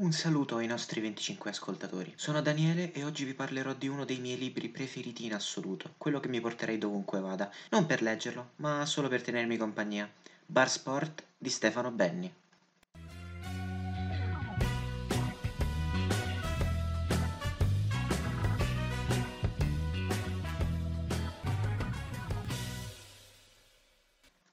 Un saluto ai nostri 25 ascoltatori. Sono Daniele e oggi vi parlerò di uno dei miei libri preferiti in assoluto, quello che mi porterei dovunque vada, non per leggerlo, ma solo per tenermi compagnia. Bar Sport di Stefano Benni.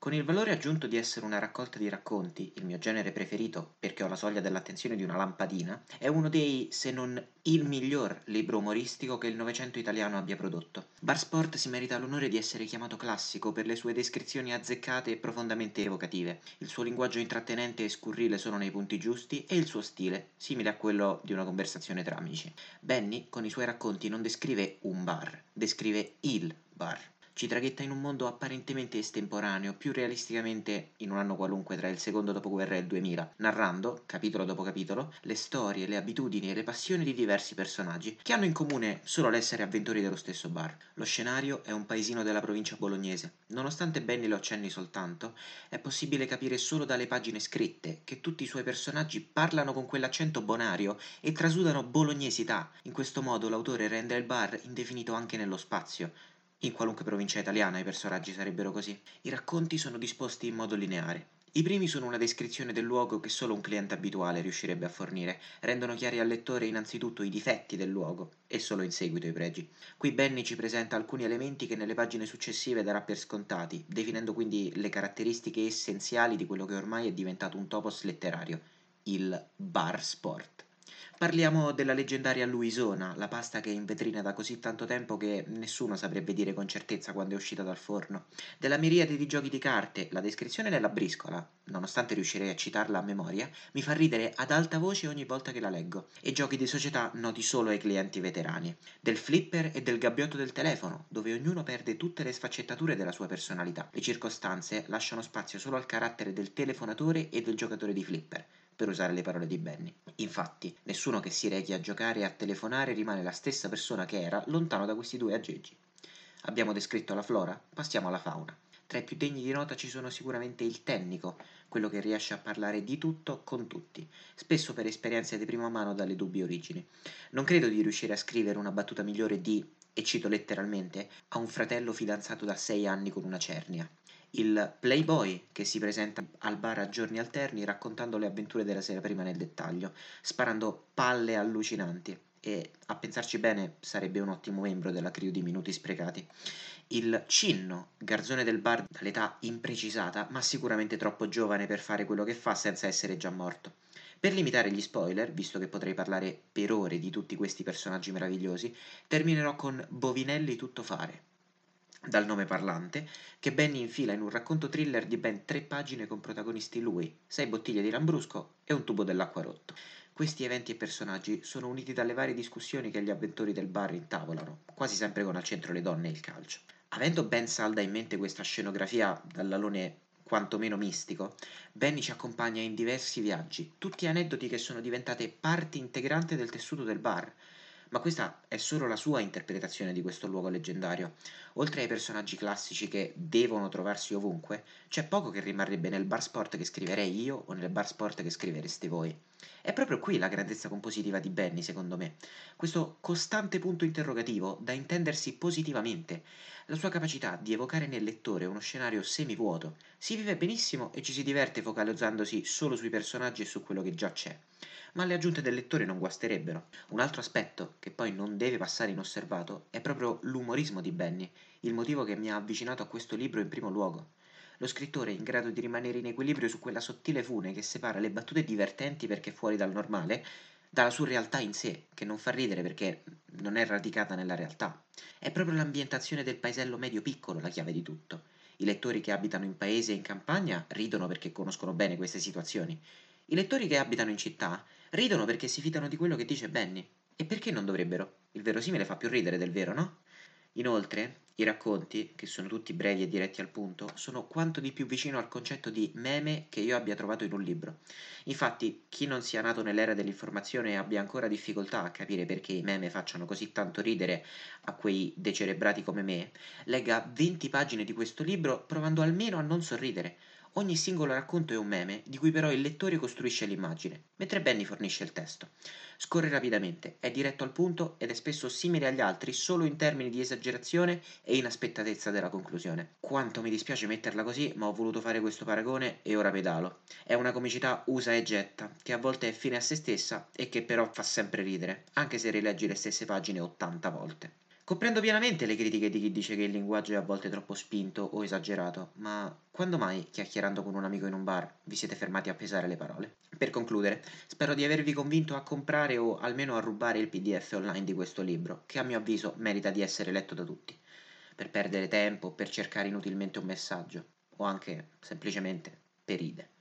Con il valore aggiunto di essere una raccolta di racconti, il mio genere preferito perché ho la soglia dell'attenzione di una lampadina, è uno dei, se non il miglior libro umoristico che il Novecento italiano abbia prodotto. Bar Sport si merita l'onore di essere chiamato classico per le sue descrizioni azzeccate e profondamente evocative. Il suo linguaggio intrattenente e scurrile sono nei punti giusti e il suo stile, simile a quello di una conversazione tra amici. Benny, con i suoi racconti, non descrive un bar, descrive il bar ci traghetta in un mondo apparentemente estemporaneo, più realisticamente in un anno qualunque tra il secondo dopoguerra e il 2000, narrando, capitolo dopo capitolo, le storie, le abitudini e le passioni di diversi personaggi, che hanno in comune solo l'essere avventori dello stesso bar. Lo scenario è un paesino della provincia bolognese. Nonostante Benny lo accenni soltanto, è possibile capire solo dalle pagine scritte che tutti i suoi personaggi parlano con quell'accento bonario e trasudano bolognesità. In questo modo l'autore rende il bar indefinito anche nello spazio, in qualunque provincia italiana i personaggi sarebbero così. I racconti sono disposti in modo lineare. I primi sono una descrizione del luogo che solo un cliente abituale riuscirebbe a fornire, rendono chiari al lettore innanzitutto i difetti del luogo e solo in seguito i pregi. Qui Benny ci presenta alcuni elementi che nelle pagine successive darà per scontati, definendo quindi le caratteristiche essenziali di quello che ormai è diventato un topos letterario, il bar sport. Parliamo della leggendaria Luisona, la pasta che è in vetrina da così tanto tempo che nessuno saprebbe dire con certezza quando è uscita dal forno. Della miriade di giochi di carte, la descrizione della briscola, nonostante riuscirei a citarla a memoria, mi fa ridere ad alta voce ogni volta che la leggo. E giochi di società noti solo ai clienti veterani. Del flipper e del gabbiotto del telefono, dove ognuno perde tutte le sfaccettature della sua personalità. Le circostanze lasciano spazio solo al carattere del telefonatore e del giocatore di flipper per usare le parole di Benny. Infatti, nessuno che si rechi a giocare e a telefonare rimane la stessa persona che era lontano da questi due aggeggi. Abbiamo descritto la flora, passiamo alla fauna. Tra i più degni di nota ci sono sicuramente il tecnico, quello che riesce a parlare di tutto con tutti, spesso per esperienze di prima mano dalle dubbie origini. Non credo di riuscire a scrivere una battuta migliore di, e cito letteralmente, a un fratello fidanzato da sei anni con una cernia il playboy che si presenta al bar a giorni alterni raccontando le avventure della sera prima nel dettaglio, sparando palle allucinanti e a pensarci bene sarebbe un ottimo membro della crew di Minuti Sprecati. Il Cinno, garzone del bar dall'età imprecisata, ma sicuramente troppo giovane per fare quello che fa senza essere già morto. Per limitare gli spoiler, visto che potrei parlare per ore di tutti questi personaggi meravigliosi, terminerò con Bovinelli Tuttofare, dal nome parlante, che Benny infila in un racconto thriller di ben tre pagine con protagonisti lui, sei bottiglie di lambrusco e un tubo dell'acqua rotto. Questi eventi e personaggi sono uniti dalle varie discussioni che gli avventori del bar intavolano, quasi sempre con al centro le donne e il calcio. Avendo ben salda in mente questa scenografia dall'alone quantomeno mistico, Benny ci accompagna in diversi viaggi, tutti aneddoti che sono diventate parte integrante del tessuto del bar, ma questa è solo la sua interpretazione di questo luogo leggendario. Oltre ai personaggi classici che devono trovarsi ovunque, c'è poco che rimarrebbe nel bar sport che scriverei io o nel bar sport che scrivereste voi. È proprio qui la grandezza compositiva di Benny, secondo me. Questo costante punto interrogativo da intendersi positivamente, la sua capacità di evocare nel lettore uno scenario semivuoto. Si vive benissimo e ci si diverte focalizzandosi solo sui personaggi e su quello che già c'è ma le aggiunte del lettore non guasterebbero. Un altro aspetto, che poi non deve passare inosservato, è proprio l'umorismo di Benny, il motivo che mi ha avvicinato a questo libro in primo luogo. Lo scrittore è in grado di rimanere in equilibrio su quella sottile fune che separa le battute divertenti perché fuori dal normale dalla surrealtà in sé, che non fa ridere perché non è radicata nella realtà. È proprio l'ambientazione del paesello medio piccolo la chiave di tutto. I lettori che abitano in paese e in campagna ridono perché conoscono bene queste situazioni. I lettori che abitano in città Ridono perché si fidano di quello che dice Benny. E perché non dovrebbero? Il verosimile fa più ridere del vero, no? Inoltre, i racconti, che sono tutti brevi e diretti al punto, sono quanto di più vicino al concetto di meme che io abbia trovato in un libro. Infatti, chi non sia nato nell'era dell'informazione e abbia ancora difficoltà a capire perché i meme facciano così tanto ridere a quei decerebrati come me, legga 20 pagine di questo libro provando almeno a non sorridere Ogni singolo racconto è un meme, di cui però il lettore costruisce l'immagine, mentre Benny fornisce il testo. Scorre rapidamente, è diretto al punto ed è spesso simile agli altri solo in termini di esagerazione e inaspettatezza della conclusione. Quanto mi dispiace metterla così, ma ho voluto fare questo paragone e ora pedalo. È una comicità usa e getta, che a volte è fine a se stessa e che però fa sempre ridere, anche se rileggi le stesse pagine 80 volte. Comprendo pienamente le critiche di chi dice che il linguaggio è a volte troppo spinto o esagerato, ma quando mai, chiacchierando con un amico in un bar, vi siete fermati a pesare le parole? Per concludere, spero di avervi convinto a comprare o almeno a rubare il PDF online di questo libro, che a mio avviso merita di essere letto da tutti, per perdere tempo, per cercare inutilmente un messaggio, o anche semplicemente per ride.